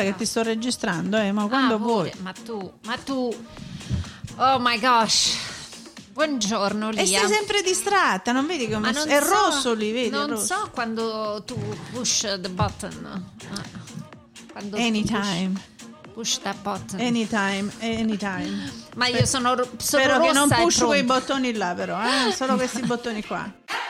Guarda che ti sto registrando, eh, ma quando Ah, vuoi. Ma tu, ma tu. Oh my gosh. Buongiorno Lia. E stai sempre distratta, non vedi come non è so- rosso lì, vedi? Non rosso. so quando tu push the button. Ah, Quando Anytime, Push, push that button. anytime, anytime. Ma io sono, sono Spero che non rossa push quei bottoni là però, eh? solo questi bottoni qua.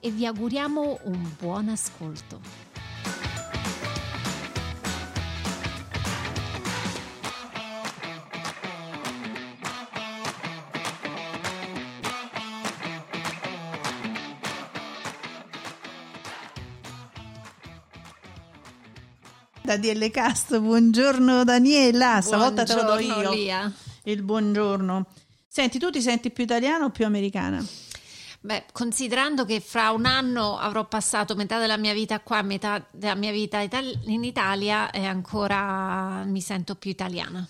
e vi auguriamo un buon ascolto. Da DL Cast, buongiorno Daniela, stavolta te lo do Buongiorno, io. Lia. Il buongiorno. Senti, tu ti senti più italiana o più americana? Beh, considerando che fra un anno avrò passato metà della mia vita qua, metà della mia vita itali- in Italia, e ancora mi sento più italiana.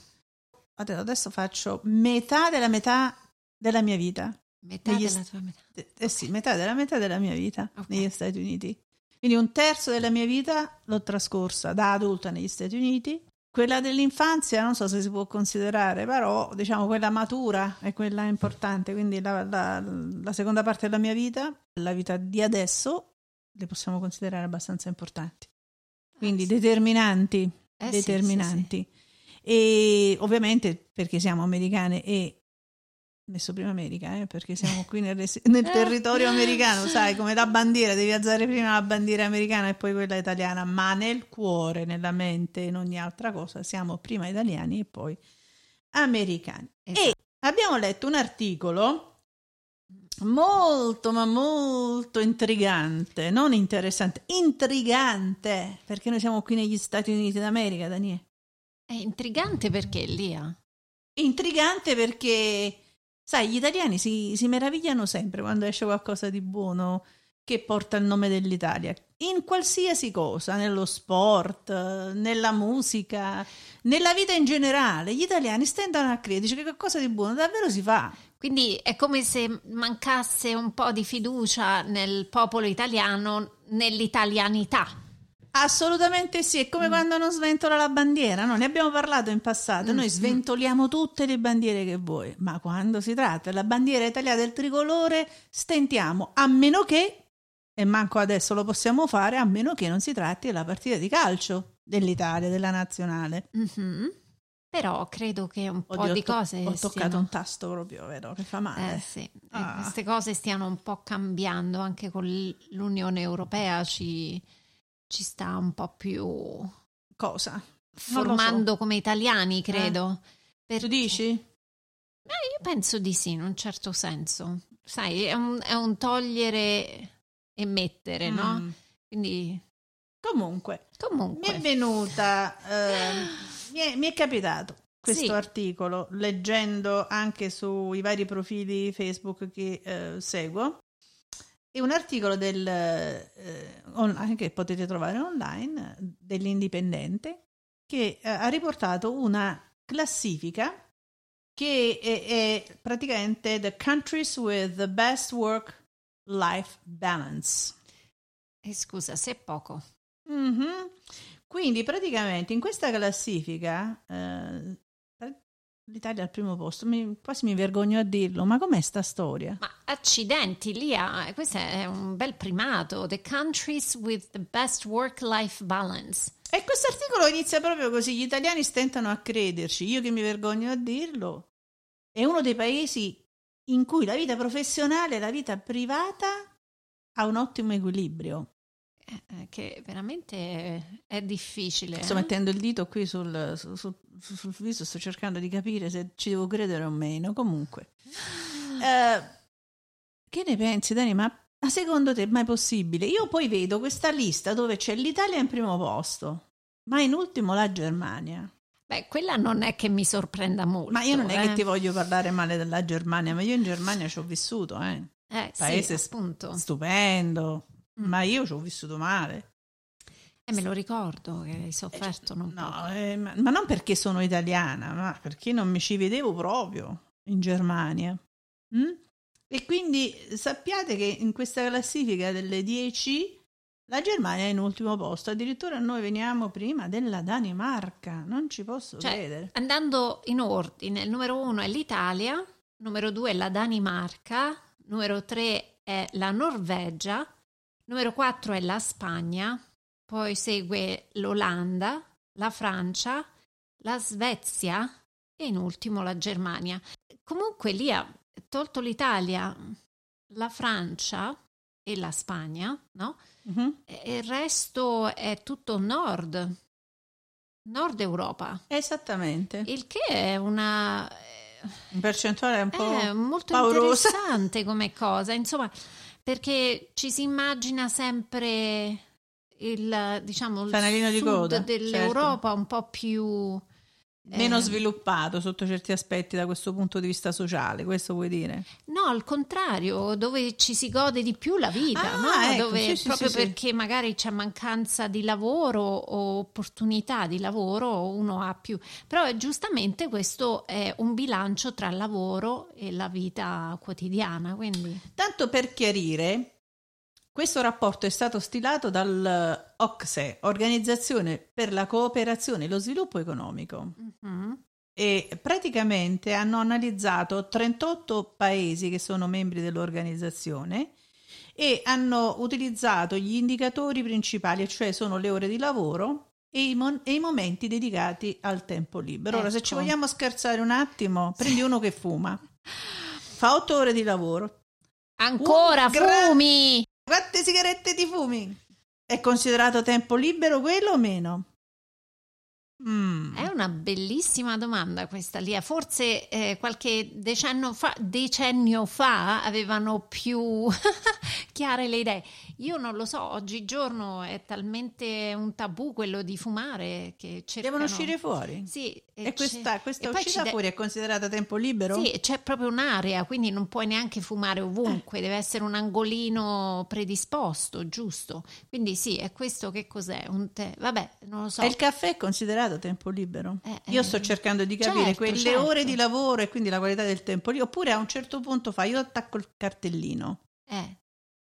Adesso faccio metà della metà della mia vita. Metà Negli della tua metà. Eh, Eh sì, metà della metà della mia vita Ok. negli Stati Uniti. Quindi un terzo della mia vita l'ho trascorsa da adulta negli Stati Uniti. Quella dell'infanzia non so se si può considerare, però diciamo quella matura è quella importante. Quindi la, la- la seconda parte della mia vita, la vita di adesso, le possiamo considerare abbastanza importanti. Quindi Eh sì. determinanti, Eh sì, determinanti. E ovviamente perché siamo americane e messo prima America, eh, perché siamo qui nel, resi- nel Eh. territorio americano, sai, come la bandiera, devi alzare prima la bandiera americana e poi quella italiana, ma nel cuore, nella mente, in ogni altra cosa, siamo prima italiani e poi americani. Esatto. E abbiamo letto un articolo molto, ma molto intrigante, non interessante, intrigante, perché noi siamo qui negli Stati Uniti d'America, Daniele. È intrigante perché, Lia? Intrigante perché, sai, gli italiani si, si meravigliano sempre quando esce qualcosa di buono che porta il nome dell'Italia. In qualsiasi cosa, nello sport, nella musica, nella vita in generale, gli italiani stendono a credere che qualcosa di buono davvero si fa. Quindi è come se mancasse un po' di fiducia nel popolo italiano, nell'italianità. Assolutamente sì, è come quando non sventola la bandiera, no? Ne abbiamo parlato in passato, noi Mm, sventoliamo tutte le bandiere che vuoi, ma quando si tratta della bandiera italiana del tricolore stentiamo, a meno che, e manco adesso lo possiamo fare, a meno che non si tratti della partita di calcio dell'Italia, della nazionale. Mhm. Però credo che un po' Oddio, di ho to- cose ho toccato stiano- un tasto proprio, vero? Che fa male. Eh sì, eh, Ah. queste cose stiano un po' cambiando anche con l'Unione Europea, ci, ci sta un po' più Cosa? Formando come italiani, credo. Tu Perché- dici? Eh, io penso di sì, in un certo senso. Sai, è un, è un togliere e mettere, no? Mm. Quindi, Comunque, Mi comunque, è venuta, ehm, mi, è, mi è capitato questo Sì. articolo leggendo anche sui vari profili Facebook che eh, seguo. È un articolo del, eh, online, che potete trovare online dell'Indipendente che eh, ha riportato una classifica che è, è praticamente The Countries with the Best Work-Life Balance. eh, scusa, se poco. Mhm. Quindi praticamente in questa classifica eh, l'Italia al primo posto, mi- quasi mi vergogno a dirlo, ma com'è sta storia? Ma accidenti, Lia, questo è un bel primato. The countries with the best work-life balance. E questo articolo inizia proprio così, gli italiani stentano a crederci, io che mi vergogno a dirlo, è uno dei paesi in cui la vita professionale e la vita privata ha un ottimo equilibrio. Eh, eh, che veramente è, è difficile. Sto eh? mettendo il dito qui sul, su- su- sul viso sto cercando di capire se ci devo credere o meno. Comunque, eh, che ne pensi, Dani? Ma secondo te è mai possibile? Io poi vedo questa lista dove c'è l'Italia in primo posto, ma in ultimo la Germania. Beh, quella non è che mi sorprenda molto. Ma io non è eh. che ti voglio parlare male della Germania, ma io in Germania ci ho vissuto, eh. Eh, Paese sì, appunto. stupendo. Ma io ci ho vissuto male. Eh, me lo ricordo che hai sofferto non poco. No, eh, ma, ma non perché sono italiana, ma perché non mi ci vedevo proprio in Germania. Mm? E quindi sappiate che in questa classifica delle 10 la Germania è in ultimo posto, addirittura noi veniamo prima della Danimarca, non ci posso Cioè, credere. Andando in ordine, il numero uno è l'Italia, numero due è la Danimarca, numero tre è la Norvegia, numero quattro è la Spagna, poi segue l'Olanda, la Francia, la Svezia e in ultimo la Germania. Comunque lì ha tolto l'Italia, la Francia e la Spagna, no? Mhm. E il resto è tutto nord, nord Europa. Esattamente, Il che è una in percentuale è un po' è molto paurosa. interessante come cosa, insomma, perché ci si immagina sempre il diciamo il Fanalino di sud coda, dell'Europa un po' più meno eh, sviluppato sotto certi aspetti da questo punto di vista sociale, questo vuoi dire? No, al contrario, dove ci si gode di più la vita, Ah, no? ecco, Dove sì, sì, proprio sì, sì. perché magari c'è mancanza di lavoro o opportunità di lavoro, uno ha più. Però giustamente questo è un bilancio tra lavoro e la vita quotidiana, quindi Tanto per chiarire, questo rapporto è stato stilato dal OCSE, Organizzazione per la cooperazione e lo sviluppo economico, Mhm. e praticamente hanno analizzato 38 paesi che sono membri dell'organizzazione e hanno utilizzato gli indicatori principali, cioè sono le ore di lavoro e i, mon- e i momenti dedicati al tempo libero. Ora, se ci Ecco. vogliamo scherzare un attimo, prendi uno che fuma, fa 8 ore di lavoro, Ancora Un fumi! Quante sigarette ti fumi? È considerato tempo libero quello o meno? Mm. È una bellissima domanda questa lì. Forse eh, qualche decennio fa, decennio fa avevano più chiare le idee. Io non lo so, oggigiorno è talmente un tabù quello di fumare che cercano... Devono uscire fuori. Sì, E questa, c'è- questa e uscita de- fuori è considerata tempo libero? Sì, c'è proprio un'area, quindi non puoi neanche fumare ovunque, deve essere un angolino predisposto, giusto? Quindi sì, è questo che cos'è? Un tè? Vabbè, non lo so. E il caffè è considerato tempo libero? Eh, Io eh, sto cercando di capire certo, quelle certo. ore di lavoro e quindi la qualità del tempo libero. Oppure a un certo punto fa, io attacco il cartellino, Eh,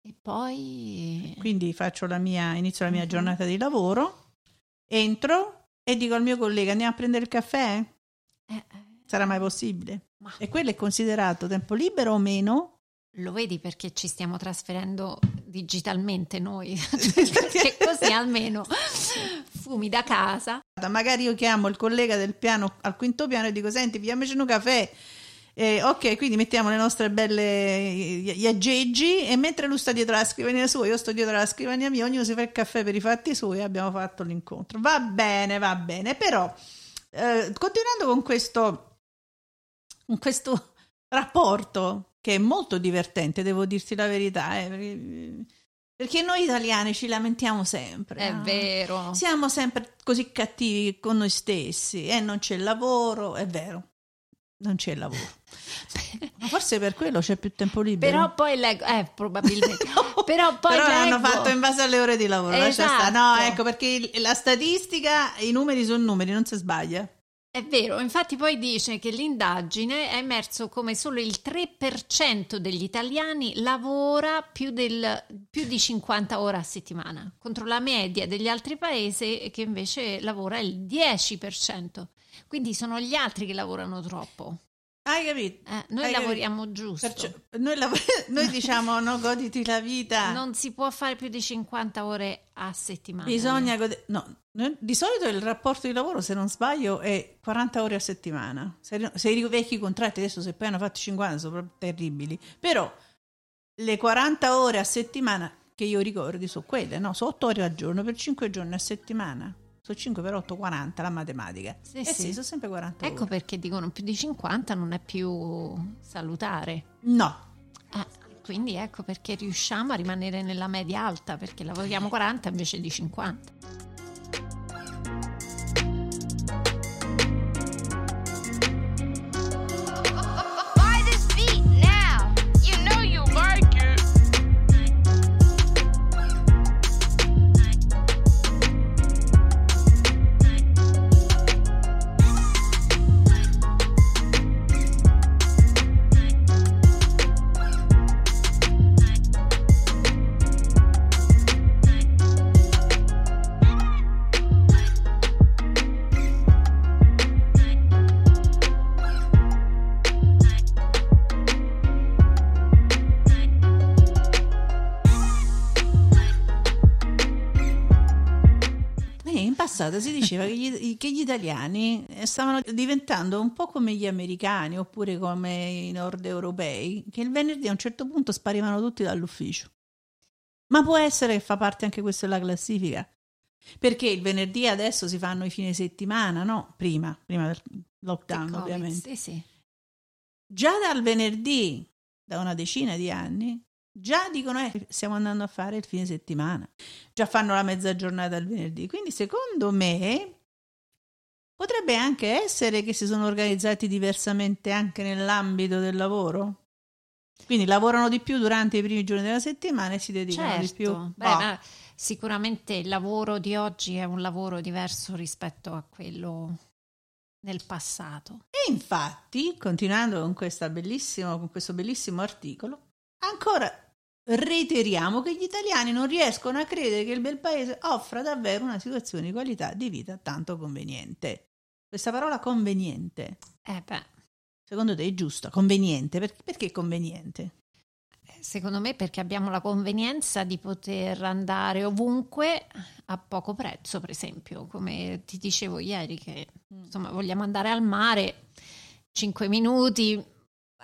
E poi... quindi faccio la mia, inizio la mia Mhm. giornata di lavoro, entro e dico al mio collega andiamo a prendere il caffè? eh, eh, Sarà mai possibile? ma E quello è considerato tempo libero o meno? Lo vedi perché ci stiamo trasferendo digitalmente noi? perché così almeno fumi da casa. Magari io chiamo il collega del piano al quinto piano e dico: Senti, pigliamoci un caffè. Eh, ok, quindi mettiamo le nostre belle gli aggeggi e mentre lui sta dietro la scrivania sua, io sto dietro la scrivania mia, ognuno si fa il caffè per i fatti suoi e abbiamo fatto l'incontro. Va bene, va bene, però eh, continuando con questo, con questo rapporto che è molto divertente, devo dirti la verità, eh, perché, perché noi italiani ci lamentiamo sempre. È no? vero. Siamo sempre così cattivi con noi stessi e non c'è lavoro, è vero, non c'è lavoro. Ma forse per quello c'è più tempo libero. Però poi leggo, eh, probabilmente. Però poi Però l'hanno fatto in base alle ore di lavoro. stare. No, Esatto. ecco perché la statistica, i numeri sono numeri, non si sbaglia. È vero, infatti poi dice che l'indagine è emerso come solo il 3% degli italiani lavora più, del, più di 50 ore a settimana, contro la media degli altri paesi che invece lavora il 10%. Quindi sono gli altri che lavorano troppo. Hai capito? Eh, noi Hai lavoriamo giusto. Perciò noi, lav- noi diciamo no, goditi la vita. Non si può fare più di 50 ore a settimana. Bisogna gode- no, no, di solito il rapporto di lavoro, se non sbaglio, è 40 ore a settimana. Se, se i vecchi contratti adesso, se poi hanno fatto 50, sono proprio terribili. Però le 40 ore a settimana che io ricordi sono quelle, no? Sono 8 ore al giorno per 5 giorni a settimana. Sono 5 per 8, 40 la matematica. Sì, eh sì, sì. sono sempre 40 Ecco ore. perché dicono più di 50 non è più salutare. No, Eh, quindi ecco perché riusciamo a rimanere nella media alta, perché lavoriamo 40 invece di 50. Italiani eh, stavano diventando un po' come gli americani oppure come i nord europei, che il venerdì a un certo punto sparivano tutti dall'ufficio. Ma può essere che fa parte anche questo della classifica? Perché il venerdì adesso si fanno i fine settimana, no? Prima, prima del lockdown Covid, ovviamente. Sì, sì. Già dal venerdì, da una decina di anni, già dicono eh, stiamo andando a fare il fine settimana. Già fanno la mezza giornata il venerdì. Quindi secondo me potrebbe anche essere che si sono organizzati diversamente anche nell'ambito del lavoro. Quindi lavorano di più durante i primi giorni della settimana e si dedicano di più. Certo, Beh, Oh, ma sicuramente il lavoro di oggi è un lavoro diverso rispetto a quello nel passato. E infatti, continuando con, con questo bellissimo articolo, ancora reiteriamo che gli italiani non riescono a credere che il bel paese offra davvero una situazione di qualità di vita tanto conveniente. Questa parola conveniente, Eh beh, secondo te è giusta? Conveniente? Per- perché conveniente? secondo me perché abbiamo la convenienza di poter andare ovunque a poco prezzo, per esempio, come ti dicevo ieri che insomma vogliamo andare al mare 5 minuti,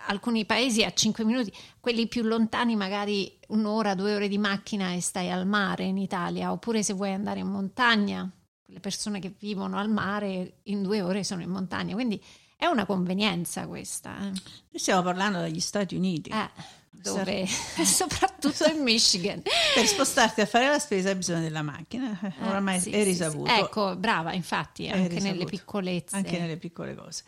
alcuni paesi a 5 minuti, quelli più lontani magari un'ora, due ore di macchina e stai al mare in Italia, oppure se vuoi andare in montagna, le persone che vivono al mare in due ore sono in montagna, quindi è una convenienza questa. eh. Noi stiamo parlando dagli Stati Uniti. Eh, dove soprattutto in Michigan. Per spostarti a fare la spesa hai bisogno della macchina, eh, Eh, oramai sì, è sì, risaputo. sì. Ecco, brava, infatti, anche risaputo. nelle piccolezze. anche nelle piccole cose.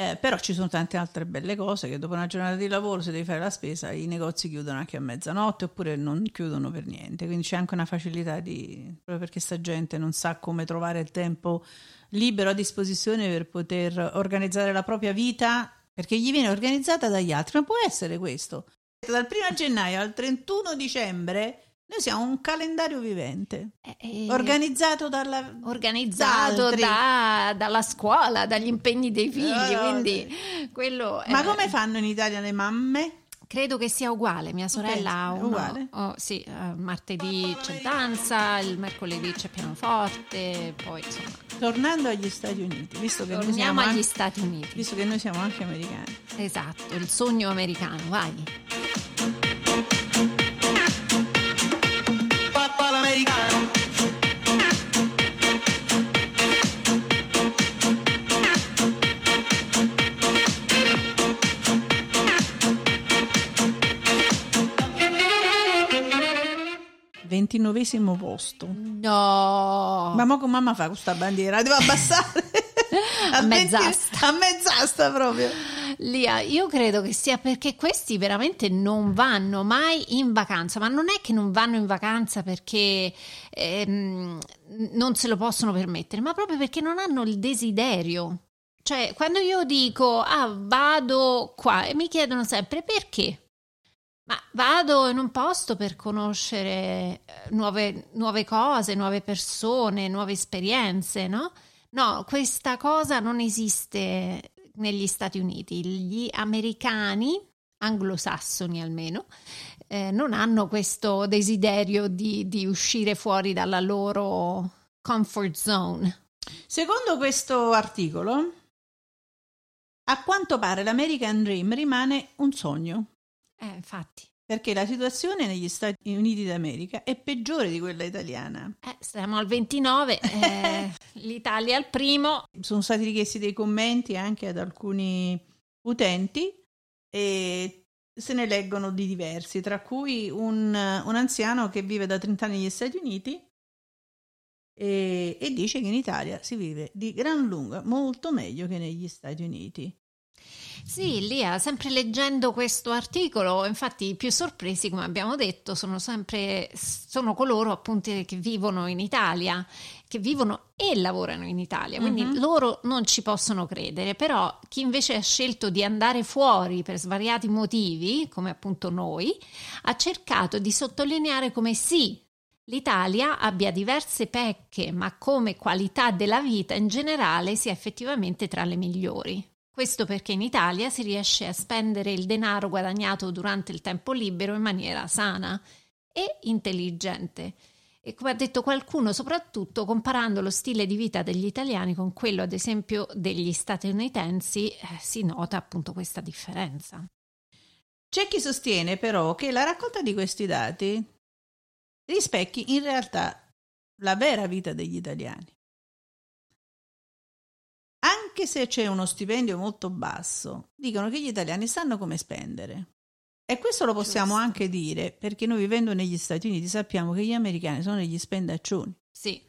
Eh, però ci sono tante altre belle cose che dopo una giornata di lavoro, se devi fare la spesa, i negozi chiudono anche a mezzanotte oppure non chiudono per niente. Quindi c'è anche una facilità di. proprio perché sta gente non sa come trovare il tempo libero a disposizione per poter organizzare la propria vita, perché gli viene organizzata dagli altri. Ma può essere questo. Dal 1 gennaio al 31 dicembre noi siamo un calendario vivente, Eh, eh, organizzato dalla, organizzato da- dalla scuola, dagli impegni dei figli, no, quindi quello Ma è- come fanno in Italia le mamme? credo che sia uguale. Mia sorella ha uno- uguale? oh, sì, eh, martedì c'è danza, il mercoledì c'è pianoforte, poi insomma Tornando agli Stati Uniti, visto che, noi siamo, torniamo agli anche, Stati Uniti. visto che noi siamo anche americani. Esatto, il sogno americano, vai. Ventinovesimo posto. No! Ma mo con mamma fa questa bandiera? Devo abbassare? A mezz'asta. A mezz'asta proprio. Lia, io credo che sia perché questi veramente non vanno mai in vacanza, ma non è che non vanno in vacanza perché ehm, non se lo possono permettere, ma proprio perché non hanno il desiderio. Cioè, quando io dico, ah, vado qua, e mi chiedono sempre perché? Ma vado in un posto per conoscere eh, nuove, nuove cose, nuove persone, nuove esperienze, no? No, questa cosa non esiste negli Stati Uniti. Gli americani, anglosassoni almeno, eh, non hanno questo desiderio di, di uscire fuori dalla loro comfort zone. Secondo questo articolo, a quanto pare l'American Dream rimane un sogno. Eh, infatti. perché la situazione negli Stati Uniti d'America è peggiore di quella italiana. Eh, siamo al 29, eh, l'Italia al primo. Sono stati richiesti dei commenti anche ad alcuni utenti e se ne leggono di diversi, tra cui un, un anziano che vive da 30 anni negli Stati Uniti e, e dice che in Italia si vive di gran lunga molto meglio che negli Stati Uniti. Sì, Lia, sempre leggendo questo articolo, infatti i più sorpresi, come abbiamo detto, sono sempre sono coloro appunto che vivono in Italia, che vivono e lavorano in Italia, quindi Mhm. loro non ci possono credere, però chi invece ha scelto di andare fuori per svariati motivi, come appunto noi, ha cercato di sottolineare come sì, l'Italia abbia diverse pecche, ma come qualità della vita in generale sia effettivamente tra le migliori. Questo perché in Italia si riesce a spendere il denaro guadagnato durante il tempo libero in maniera sana e intelligente. E come ha detto qualcuno, soprattutto comparando lo stile di vita degli italiani con quello, ad esempio, degli statunitensi, eh, si nota appunto questa differenza. C'è chi sostiene però che la raccolta di questi dati rispecchi in realtà la vera vita degli italiani. Anche se c'è uno stipendio molto basso, dicono che gli italiani sanno come spendere. E questo lo possiamo Giusto. anche dire perché noi vivendo negli Stati Uniti sappiamo che gli americani sono degli spendaccioni. Sì,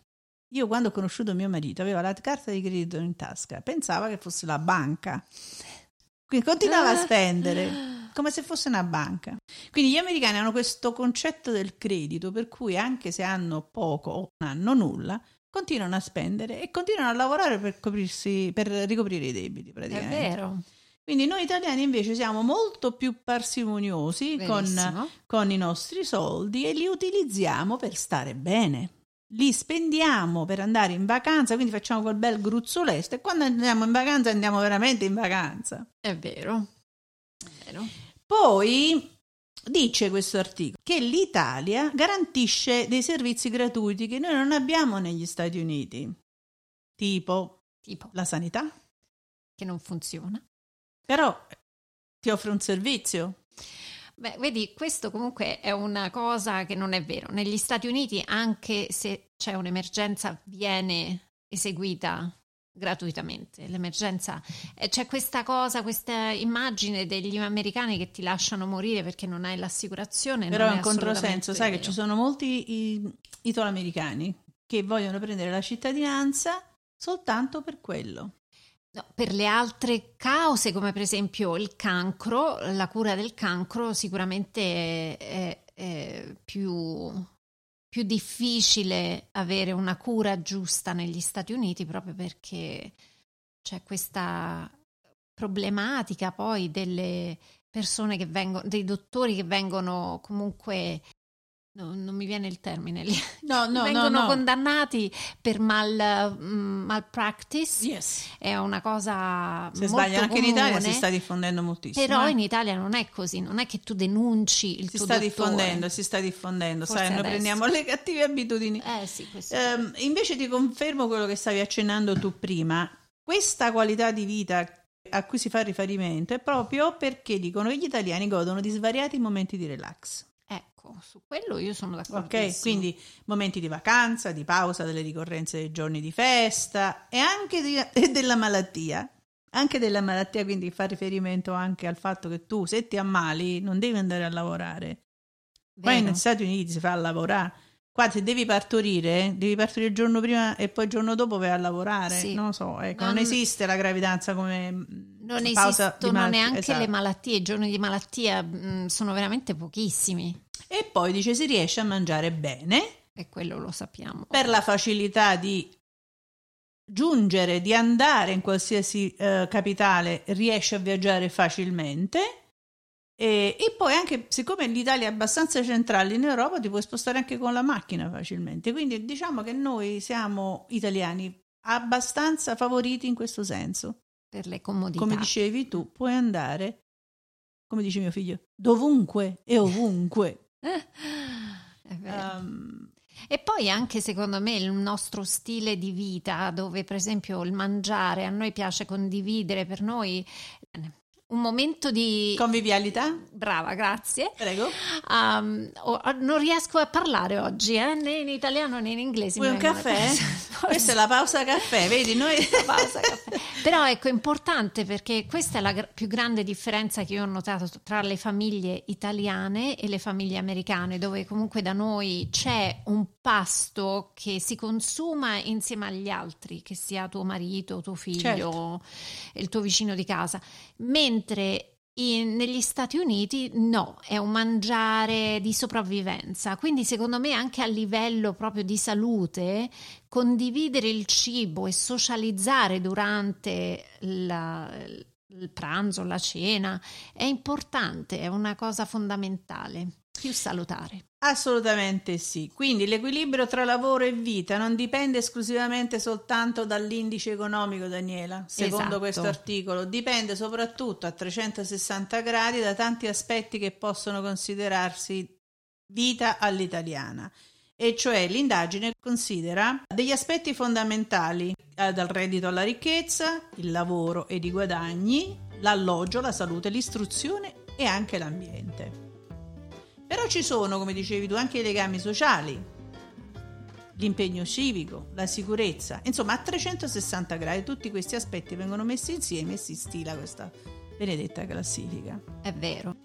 Io quando ho conosciuto mio marito aveva la carta di credito in tasca, pensava che fosse la banca. Quindi continuava a spendere come se fosse una banca. Quindi gli americani hanno questo concetto del credito per cui anche se hanno poco o non hanno nulla, continuano a spendere e continuano a lavorare per, coprirsi, per ricoprire i debiti è praticamente. vero. Quindi noi italiani invece siamo molto più parsimoniosi con, con i nostri soldi e li utilizziamo per stare bene. Li spendiamo per andare in vacanza, quindi facciamo quel bel gruzzolesto e quando andiamo in vacanza andiamo veramente in vacanza. È vero. È vero. Poi dice questo articolo che l'Italia garantisce dei servizi gratuiti che noi non abbiamo negli Stati Uniti, tipo Tipo la sanità, che non funziona. però ti offre un servizio. Beh, vedi, questo comunque è una cosa che non è vero. Negli Stati Uniti, anche se c'è un'emergenza, viene eseguita gratuitamente. L'emergenza c'è questa cosa, questa immagine degli americani che ti lasciano morire perché non hai l'assicurazione. Però è un controsenso, sai che vero. ci sono molti italoamericani che vogliono prendere la cittadinanza soltanto per quello. No, per le altre cause, come per esempio il cancro, la cura del cancro sicuramente è, è- è più, più difficile avere una cura giusta negli Stati Uniti proprio perché c'è questa problematica poi delle persone che vengono, dei dottori che vengono comunque, no, non mi viene il termine lì, No, no, vengono no, no. condannati per mal, mm, malpractice. Yes. È una cosa Se molto sbagliano anche in Italia comune, si sta diffondendo moltissimo. Però eh. in Italia non è così, non è che tu denunci il si tuo sta dottore. diffondendo, si sta diffondendo. Forse Sai, noi adesso. prendiamo le cattive abitudini. Eh sì, Ehm, invece ti confermo quello che stavi accennando tu prima. Questa qualità di vita a cui si fa riferimento è proprio perché dicono che gli italiani godono di svariati momenti di relax. Ecco, su quello io sono d'accordo. Ok, quindi momenti di vacanza, di pausa dalle ricorrenze dei giorni di festa e anche di- e della malattia. Anche della malattia, quindi fa riferimento anche al fatto che tu, se ti ammali, non devi andare a lavorare. Poi negli Stati Uniti si fa a lavorare. Qua se devi partorire, devi partorire il giorno prima e poi il giorno dopo vai a lavorare. Sì. Non lo so, ecco, Non- non, esiste la gravidanza come non mm, di esistono neanche Esatto. le malattie, i giorni di malattia mh, sono veramente pochissimi E poi dice si riesce a mangiare bene e quello lo sappiamo. per la facilità di giungere, di andare in qualsiasi eh, capitale, riesce a viaggiare facilmente. E, e poi anche, siccome l'Italia è abbastanza centrale in Europa, ti puoi spostare anche con la macchina facilmente. Quindi diciamo che noi siamo italiani abbastanza favoriti in questo senso. per le comodità. Come dicevi tu, puoi andare, come dice mio figlio, dovunque e ovunque. È vero. Um, E poi anche secondo me il nostro stile di vita, dove per esempio il mangiare a noi piace condividere, per noi un momento di... Convivialità? Brava, grazie. Prego. Um, oh, non riesco a parlare oggi, eh, né in italiano né in inglese. Vuoi un caffè? Questa è la pausa caffè, vedi? Noi... Pausa caffè. Però ecco, è importante perché questa è la gr- più grande differenza che io ho notato tra le famiglie italiane e le famiglie americane, dove comunque da noi c'è un pasto che si consuma insieme agli altri, che sia tuo marito, tuo figlio, Certo. il tuo vicino di casa, mentre in- negli Stati Uniti no, è un mangiare di sopravvivenza, quindi secondo me anche a livello proprio di salute condividere il cibo e socializzare durante la- il pranzo, la cena è importante, è una cosa fondamentale, più salutare. Assolutamente sì. Quindi l'equilibrio tra lavoro e vita non dipende esclusivamente soltanto dall'indice economico, Daniela, secondo Esatto. questo articolo, dipende soprattutto a 360 gradi da tanti aspetti che possono considerarsi vita all'italiana. E cioè l'indagine considera degli aspetti fondamentali eh, dal reddito alla ricchezza, il lavoro ed i guadagni, l'alloggio, la salute, l'istruzione e anche l'ambiente. Però ci sono, come dicevi tu, anche i legami sociali, l'impegno civico, la sicurezza. Insomma, a 360 gradi tutti questi aspetti vengono messi insieme e si stila questa benedetta classifica. È vero.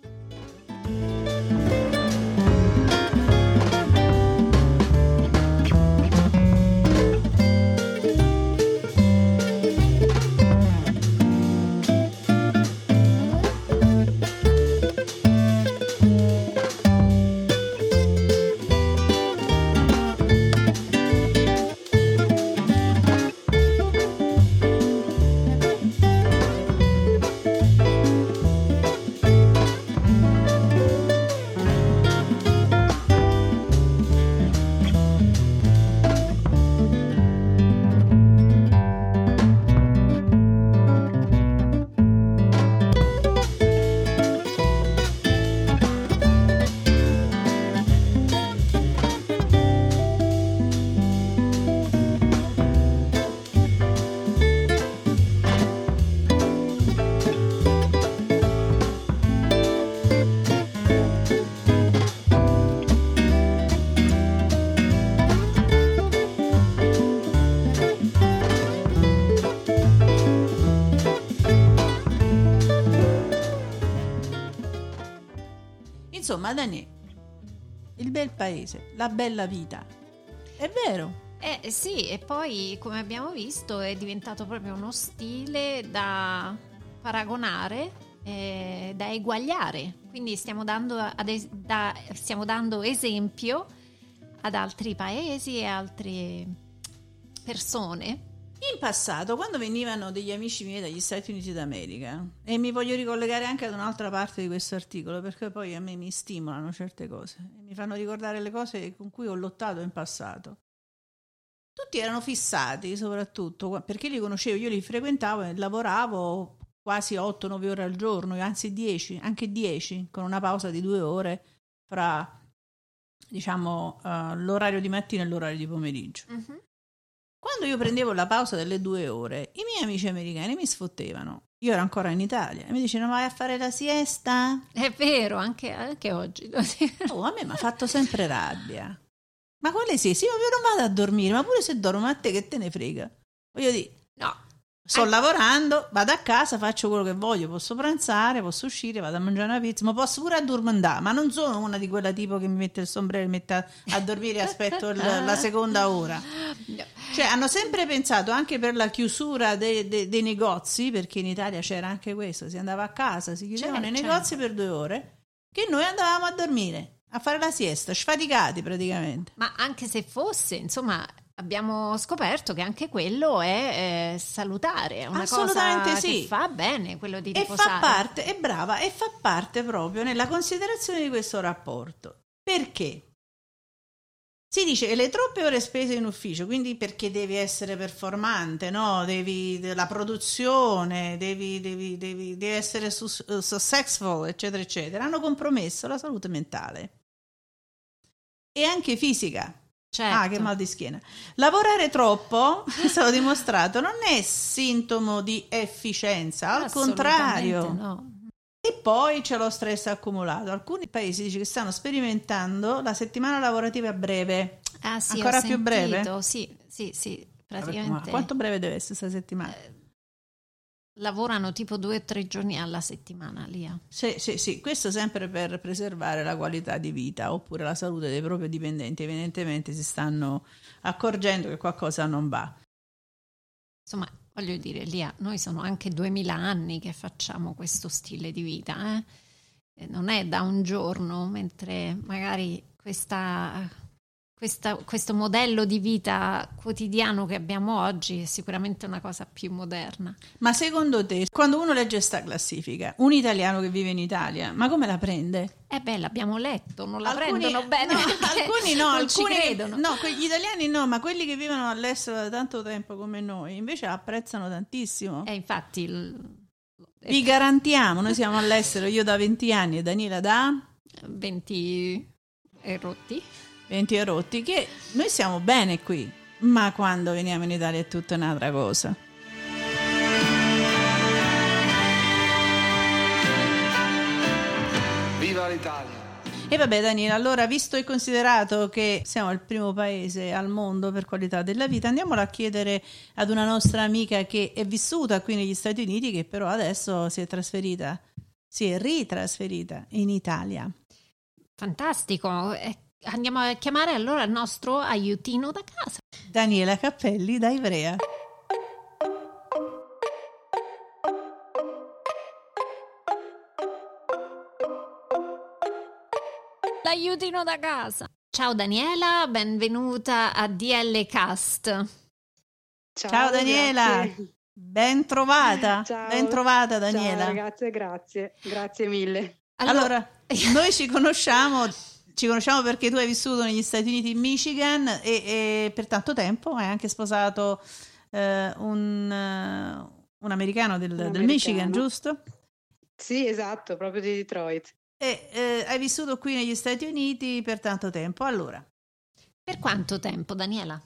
Daniele, il bel paese, la bella vita. È vero. Eh sì, e poi come abbiamo visto è diventato proprio uno stile da paragonare, eh, da eguagliare. Quindi stiamo dando, es- da- stiamo dando esempio ad altri paesi e altre persone. In passato, quando venivano degli amici miei dagli Stati Uniti d'America, e mi voglio ricollegare anche ad un'altra parte di questo articolo, perché poi a me mi stimolano certe cose, mi fanno ricordare le cose con cui ho lottato in passato. Tutti erano fissati, soprattutto perché li conoscevo, io li frequentavo e lavoravo quasi 8-9 ore al giorno, anzi 10, anche 10, con una pausa di due ore fra, diciamo, eh, l'orario di mattina e l'orario di pomeriggio. Quando io prendevo la pausa delle due ore, i miei amici americani mi sfottevano. Io ero ancora in Italia e mi dicevano: vai a fare la siesta? È vero, anche, anche oggi. Oh, a me mi ha fatto sempre rabbia. Ma quale siesta? Io non vado a dormire, ma pure se dormo a te che te ne frega. Voglio dire, No, sto Eh. lavorando, vado a casa, faccio quello che voglio, posso pranzare, posso uscire, vado a mangiare una pizza, ma posso pure addormentare, ma non sono una di quella tipo che mi mette il sombrero e mi mette a, a dormire e aspetto il- la seconda ora. No. Cioè, hanno sempre pensato anche per la chiusura de- de- dei negozi, perché in Italia c'era anche questo, si andava a casa, si chiudevano Certo, i negozi per due ore, che noi andavamo a dormire, a fare la siesta, sfaticati praticamente. Ma anche se fosse, insomma, abbiamo scoperto che anche quello è eh, salutare, è una Assolutamente cosa sì. che fa bene quello di E riposare. fa parte, è brava, e fa parte proprio nella considerazione di questo rapporto. Perché? Si dice che le troppe ore spese in ufficio, quindi perché devi essere performante, no? Devi, la produzione, devi, devi, devi, devi essere su- successful, eccetera, eccetera, hanno compromesso la salute mentale e anche fisica. Certo. Ah, che mal di schiena. Lavorare troppo, è stato dimostrato, non è sintomo di efficienza, al contrario. No, poi c'è lo stress accumulato. Alcuni paesi dice che stanno sperimentando la settimana lavorativa breve. Ah, sì, Ancora più sentito, breve? Sì, sì, sì, Ma praticamente quanto breve deve essere questa settimana? Lavorano tipo due o tre giorni alla settimana eh. Sì, sì, sì, questo sempre per preservare la qualità di vita oppure la salute dei propri dipendenti. Evidentemente si stanno accorgendo che qualcosa non va. Insomma, voglio dire, Lia, noi sono anche 2000 anni che facciamo questo stile di vita, eh? Non è da un giorno, mentre magari questa, questa- questo modello di vita quotidiano che abbiamo oggi è sicuramente una cosa più moderna. Ma secondo te, quando uno legge sta classifica, un italiano che vive in Italia, ma come la prende? Eh beh, l'abbiamo letto, non la Alcuni- prendono bene. no, alcuni no, alcuni credono. No, gli italiani no, ma quelli che vivono all'estero da tanto tempo come noi, invece la apprezzano tantissimo. E infatti il- Vi garantiamo, noi siamo all'estero, io da 20 anni e Daniela da 20 e rotti. 20 e rotti, che noi siamo bene qui, ma quando veniamo in Italia è tutta un'altra cosa. Viva l'Italia! E vabbè Daniela, allora visto e considerato che siamo il primo paese al mondo per qualità della vita, andiamola a chiedere ad una nostra amica che è vissuta qui negli Stati Uniti, che però adesso si è trasferita, si è ritrasferita in Italia. Fantastico. Andiamo a chiamare allora il nostro aiutino da casa. Daniela Cappelli da Ivrea. L'aiutino da casa. Ciao Daniela, benvenuta a DL Cast. Ciao, Daniela, grazie. ben trovata, Ciao. ben trovata Daniela. Ciao ragazze, grazie, grazie mille. Allora, noi ci conosciamo, ci conosciamo perché tu hai vissuto negli Stati Uniti in Michigan e, e per tanto tempo hai anche sposato eh, un, eh, un americano del, del americano. Michigan, giusto? Sì, esatto, proprio di Detroit. E eh, hai vissuto qui negli Stati Uniti per tanto tempo. Allora, per quanto tempo, Daniela?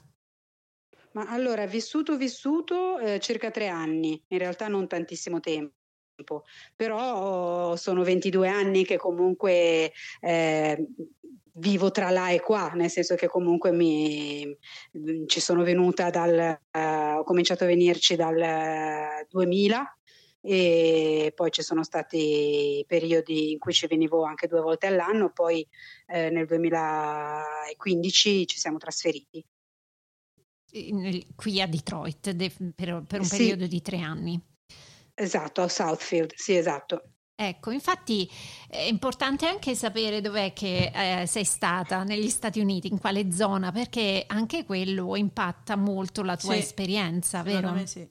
Ma allora, vissuto, vissuto eh, circa tre anni, in realtà non tantissimo tempo. Però sono 22 anni che comunque eh, vivo tra là e qua, nel senso che comunque mi, ci sono venuta dal, eh, ho cominciato a venirci dal eh, 2000 e poi ci sono stati periodi in cui ci venivo anche due volte all'anno, poi eh, nel 2015 ci siamo trasferiti. Qui a Detroit de- per, per un Sì. periodo di tre anni. Esatto, a Southfield, sì, esatto. Ecco, infatti è importante anche sapere dov'è che eh, sei stata negli Stati Uniti, in quale zona, perché anche quello impatta molto la tua Sì, esperienza, vero? sì.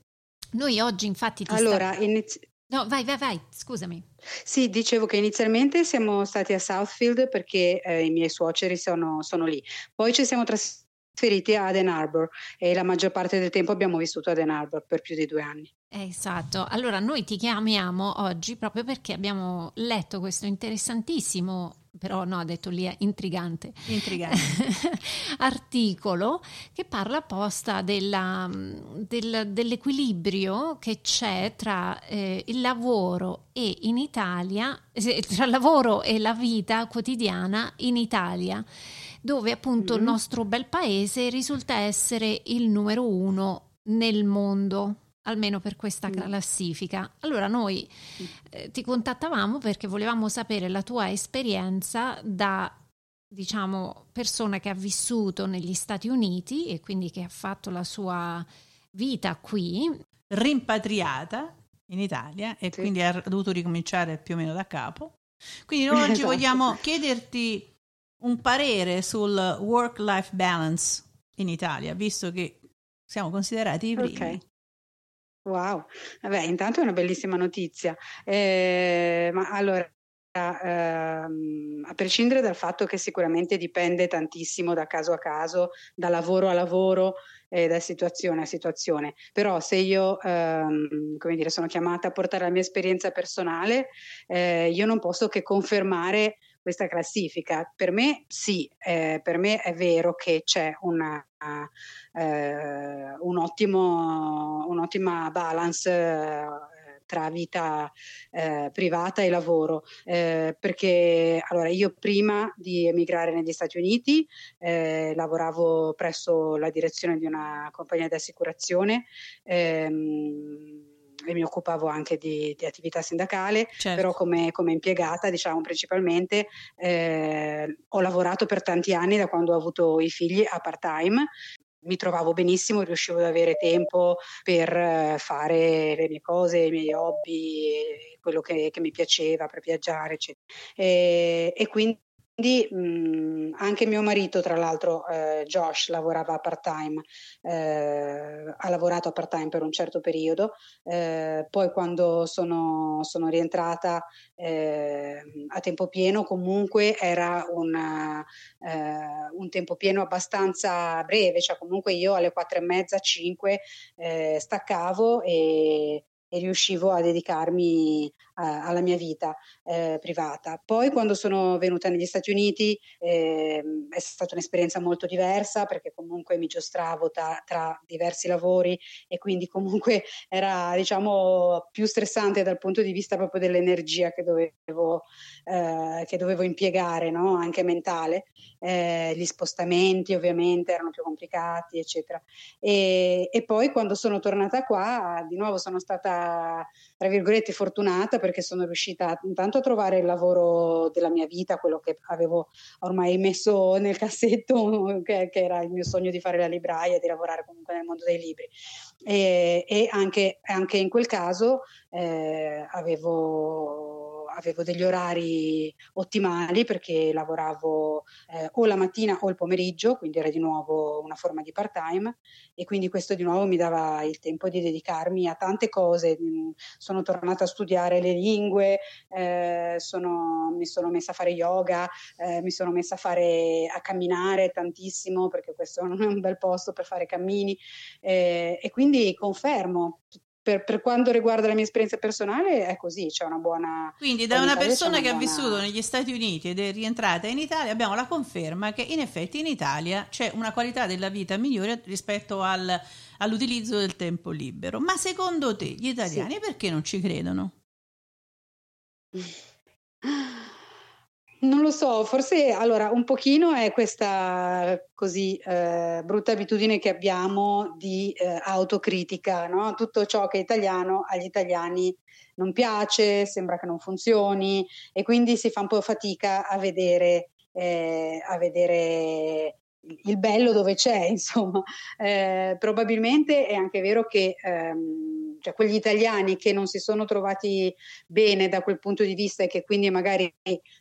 Noi oggi infatti ti Allora, sta- inizi- No, vai, vai, vai, scusami. sì, dicevo che inizialmente siamo stati a Southfield perché eh, i miei suoceri sono, sono lì. Poi ci siamo trasferiti ad Ann Arbor e la maggior parte del tempo abbiamo vissuto ad Ann Arbor per più di due anni. Esatto, allora noi ti chiamiamo oggi proprio perché abbiamo letto questo interessantissimo, però no, ha detto lì è intrigante, Intrigante. articolo che parla apposta della- del- dell'equilibrio che c'è tra eh, il lavoro e in Italia, eh, tra il lavoro e la vita quotidiana in Italia, dove appunto il Mhm. nostro bel paese risulta essere il numero uno nel mondo. Almeno per questa Mm. classifica. Allora, noi eh, ti contattavamo perché volevamo sapere la tua esperienza da diciamo, persona che ha vissuto negli Stati Uniti e quindi che ha fatto la sua vita qui. Rimpatriata in Italia e Sì. quindi ha dovuto ricominciare più o meno da capo. Quindi noi oggi Esatto. vogliamo chiederti un parere sul work-life balance in Italia, visto che siamo considerati i primi. Ok. Wow, vabbè, intanto è una bellissima notizia. Eh, ma allora, ehm, a prescindere dal fatto che sicuramente dipende tantissimo da caso a caso, da lavoro a lavoro e da situazione a situazione, però se io, ehm, come dire, sono chiamata a portare la mia esperienza personale, eh, io non posso che confermare questa classifica. Per me sì, eh, per me è vero che c'è una, eh, un ottimo, un'ottima balance eh, tra vita eh, privata e lavoro, eh, perché allora io prima di emigrare negli Stati Uniti eh, lavoravo presso la direzione di una compagnia di assicurazione. Ehm, e mi occupavo anche di, di attività sindacale, Certo. però come, come impiegata, diciamo principalmente, eh, ho lavorato per tanti anni da quando ho avuto i figli a part-time. Mi trovavo benissimo, riuscivo ad avere tempo per eh, fare le mie cose, i miei hobby, quello che, che mi piaceva, per viaggiare, eccetera. E, e quindi mh, anche mio marito, tra l'altro, eh, Josh, lavorava a part-time, eh, ha lavorato a part-time per un certo periodo, eh, poi quando sono, sono rientrata eh, a tempo pieno comunque era una, eh, un tempo pieno abbastanza breve, cioè comunque io alle quattro e mezza, cinque eh, staccavo e, e riuscivo a dedicarmi alla mia vita eh, privata. Poi quando sono venuta negli Stati Uniti ehm, è stata un'esperienza molto diversa perché comunque mi giostravo ta- tra diversi lavori e quindi comunque era diciamo più stressante dal punto di vista proprio dell'energia che dovevo, eh, che dovevo impiegare, no? anche mentale. Eh, gli spostamenti ovviamente erano più complicati, eccetera. E, e poi quando sono tornata qua, di nuovo sono stata, tra virgolette, fortunata perché sono riuscita intanto a trovare il lavoro della mia vita, quello che avevo ormai messo nel cassetto, che, che era il mio sogno di fare la libraia, di lavorare comunque nel mondo dei libri. E, e anche, anche in quel caso eh, avevo, avevo degli orari ottimali perché lavoravo eh, o la mattina o il pomeriggio, quindi era di nuovo una forma di part-time e quindi questo di nuovo mi dava il tempo di dedicarmi a tante cose. Mm, Sono tornata a studiare le lingue, eh, sono- mi sono messa a fare yoga, eh, mi sono messa a fare a camminare tantissimo perché questo non è un bel posto per fare cammini eh, e quindi confermo. Per, per quanto riguarda la mia esperienza personale è così, c'è una buona... Quindi da una persona una che ha buona- vissuto negli Stati Uniti ed è rientrata in Italia abbiamo la conferma che in effetti in Italia c'è una qualità della vita migliore rispetto al- all'utilizzo del tempo libero. Ma secondo te gli italiani perché non ci credono? Non lo so, forse allora un pochino è questa così eh, brutta abitudine che abbiamo di eh, autocritica, no? Tutto ciò che è italiano agli italiani non piace, sembra che non funzioni e quindi si fa un po' fatica a vedere, eh, a vedere il bello dove c'è, insomma. Eh, probabilmente è anche vero che ehm, cioè quegli italiani che non si sono trovati bene da quel punto di vista e che quindi magari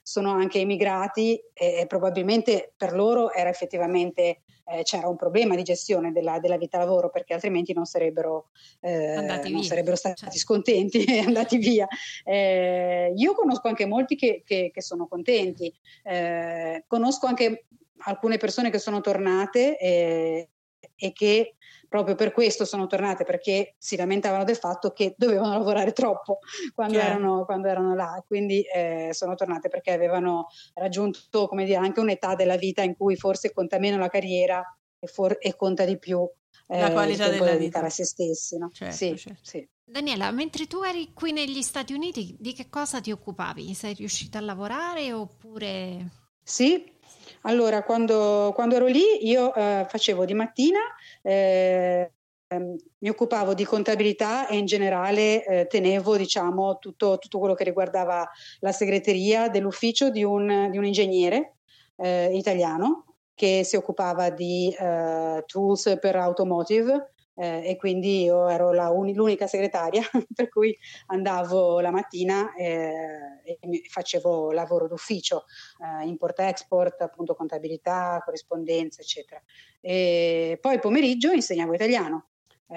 sono anche emigrati e probabilmente per loro era effettivamente eh, c'era un problema di gestione della, della vita lavoro perché altrimenti non sarebbero, eh, non sarebbero stati certo. scontenti e andati via. Eh, io conosco anche molti che, che- che sono contenti, Eh, conosco anche alcune persone che sono tornate eh, e che proprio per questo sono tornate perché si lamentavano del fatto che dovevano lavorare troppo quando, Chiaro. erano, quando erano là, quindi eh, sono tornate perché avevano raggiunto come dire, anche un'età della vita in cui forse conta meno la carriera e, for- e conta di più eh, La qualità il tempo della vita. a se stessi. No? Certo, sì, certo. sì. Daniela, mentre tu eri qui negli Stati Uniti, di che cosa ti occupavi? Sei riuscita a lavorare oppure... Sì, allora quando, quando ero lì io eh, facevo di mattina, eh, ehm, mi occupavo di contabilità e in generale eh, tenevo diciamo tutto, tutto quello che riguardava la segreteria dell'ufficio di un, di un ingegnere eh, italiano che si occupava di eh, tools per automotive eh, e quindi io ero uni- l'unica segretaria per cui andavo la mattina eh, e facevo lavoro d'ufficio, eh, import-export, appunto contabilità, corrispondenza, eccetera. E poi pomeriggio insegnavo italiano, Eh,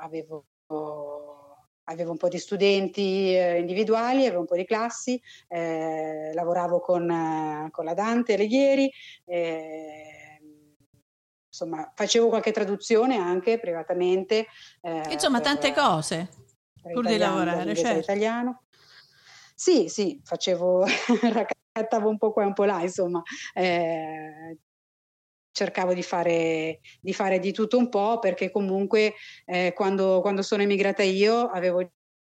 avevo, avevo un po' di studenti eh, individuali, avevo un po' di classi, eh, lavoravo con, con la Dante Alighieri, eh, insomma facevo qualche traduzione anche privatamente. eh, Insomma, per- tante cose. pur di italiano, lavorare, certo. all'italiano. Sì, sì, facevo, raccattavo un po' qua e un po' là, insomma, eh, cercavo di fare, di fare di tutto un po' perché comunque eh, quando, quando sono emigrata io avevo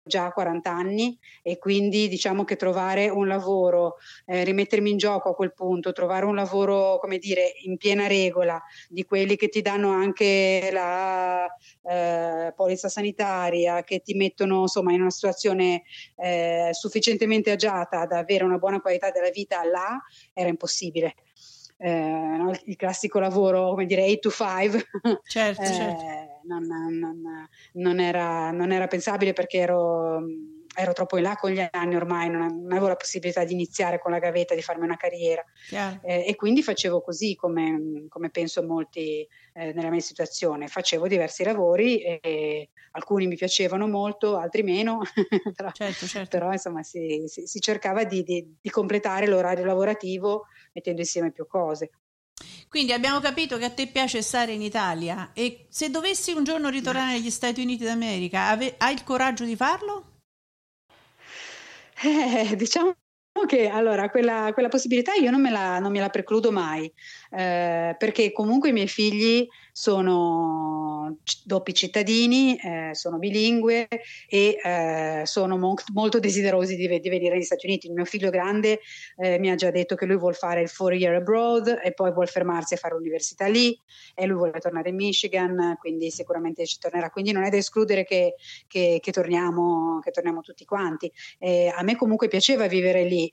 già 40 anni e quindi diciamo che trovare un lavoro, eh, rimettermi in gioco a quel punto, trovare un lavoro, come dire, in piena regola, di quelli che ti danno anche la eh, polizza sanitaria, che ti mettono insomma in una situazione eh, sufficientemente agiata da avere una buona qualità della vita là, era impossibile. Eh, no? il classico lavoro, come dire, 8 to 5, Certo, eh, certo. Non, non- non era, non era pensabile perché ero, ero troppo in là con gli anni ormai, non, avevo la possibilità di iniziare con la gavetta, di farmi una carriera. Chiaro. Eh, e quindi facevo così come, come penso molti eh, nella mia situazione, facevo diversi lavori e alcuni mi piacevano molto, altri meno, però, Certo, certo. però, insomma si, si- si cercava di, di- di completare l'orario lavorativo mettendo insieme più cose. Quindi abbiamo capito che a te piace stare in Italia e se dovessi un giorno ritornare negli Stati Uniti d'America, ave- hai il coraggio di farlo? Eh, diciamo che allora quella, quella possibilità io non me la, non me la precludo mai, eh, perché comunque i miei figli sono doppi cittadini, eh, sono bilingue e eh, sono mo- molto desiderosi di, di venire negli Stati Uniti. Il mio figlio grande eh, mi ha già detto che lui vuole fare il four year abroad e poi vuole fermarsi a fare l'università lì e lui vuole tornare in Michigan, quindi sicuramente ci tornerà. Quindi non è da escludere che, che- che torniamo, che torniamo tutti quanti. A me comunque piaceva vivere lì,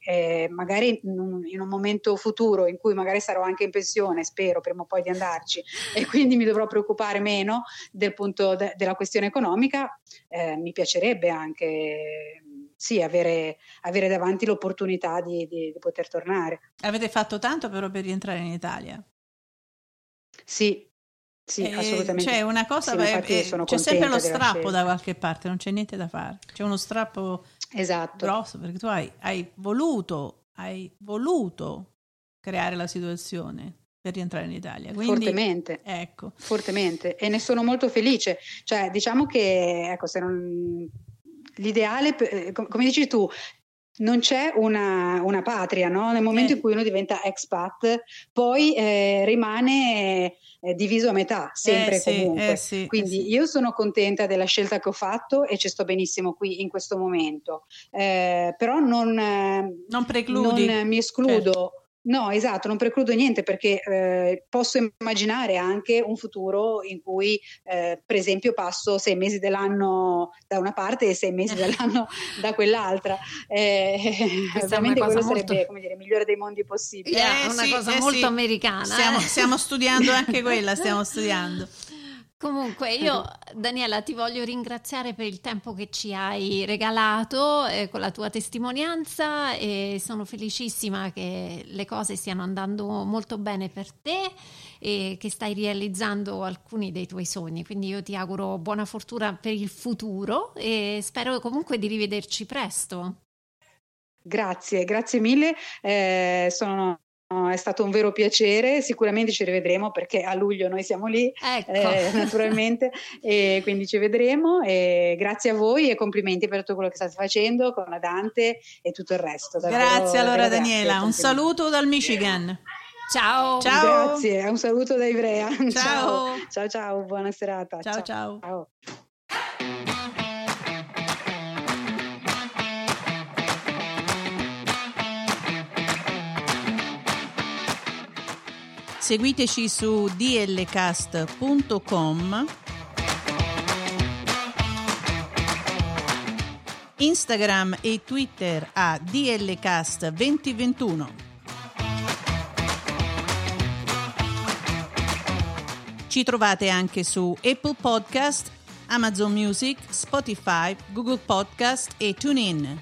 magari in un, in un momento futuro in cui magari sarò anche in pensione, spero prima o poi di andarci, e quindi mi dovrò preoccupare meno del punto de- della questione economica, eh, mi piacerebbe anche sì, avere, avere davanti l'opportunità di, di- di poter tornare. Avete fatto tanto però per rientrare in Italia? Sì, sì, Eh, assolutamente. C'è una cosa, Sì, beh, eh, c'è sempre lo strappo da qualche parte, non c'è niente da fare. C'è uno strappo Esatto. grosso perché tu hai, hai voluto, hai voluto creare la situazione per rientrare in Italia. Quindi, Fortemente. ecco, Fortemente e ne sono molto felice. Cioè, diciamo che ecco, se non... l'ideale, eh, com- come dici tu, non c'è una, una patria, no? Nel momento Eh. in cui uno diventa expat, poi eh, rimane eh, diviso a metà, sempre eh, e sì, comunque. eh, sì, eh, Quindi sì. io sono contenta della scelta che ho fatto e ci sto benissimo qui in questo momento, Eh, però non, eh, non non mi escludo. No, esatto, non precludo niente perché eh, posso immaginare anche un futuro in cui, eh, per esempio, passo sei mesi dell'anno da una parte e sei mesi dell'anno da quell'altra. Eh, ovviamente cosa quello molto- sarebbe, come dire, il migliore dei mondi possibili. È Eh, una sì, cosa eh, molto sì. americana. Stiamo, eh. stiamo studiando anche quella, stiamo studiando. Comunque io, Daniela, ti voglio ringraziare per il tempo che ci hai regalato eh, con la tua testimonianza e sono felicissima che le cose stiano andando molto bene per te e che stai realizzando alcuni dei tuoi sogni. Quindi io ti auguro buona fortuna per il futuro e spero comunque di rivederci presto. Grazie, grazie mille. Eh, sono- è stato un vero piacere. Sicuramente ci rivedremo perché a luglio noi siamo lì. Ecco. eh, naturalmente, e quindi ci vedremo. E grazie a voi e complimenti per tutto quello che state facendo con la Dante e tutto il resto. Davvero- Grazie allora Daniela, grazie, un saluto dal Michigan. Ciao. Ciao. Grazie, un saluto da Ivrea. Ciao. ciao, ciao, buona serata. Ciao ciao. ciao. Seguiteci su dlcast.com Instagram e Twitter a dlcast2021 Ci trovate anche su Apple Podcast, Amazon Music, Spotify, Google Podcast e TuneIn.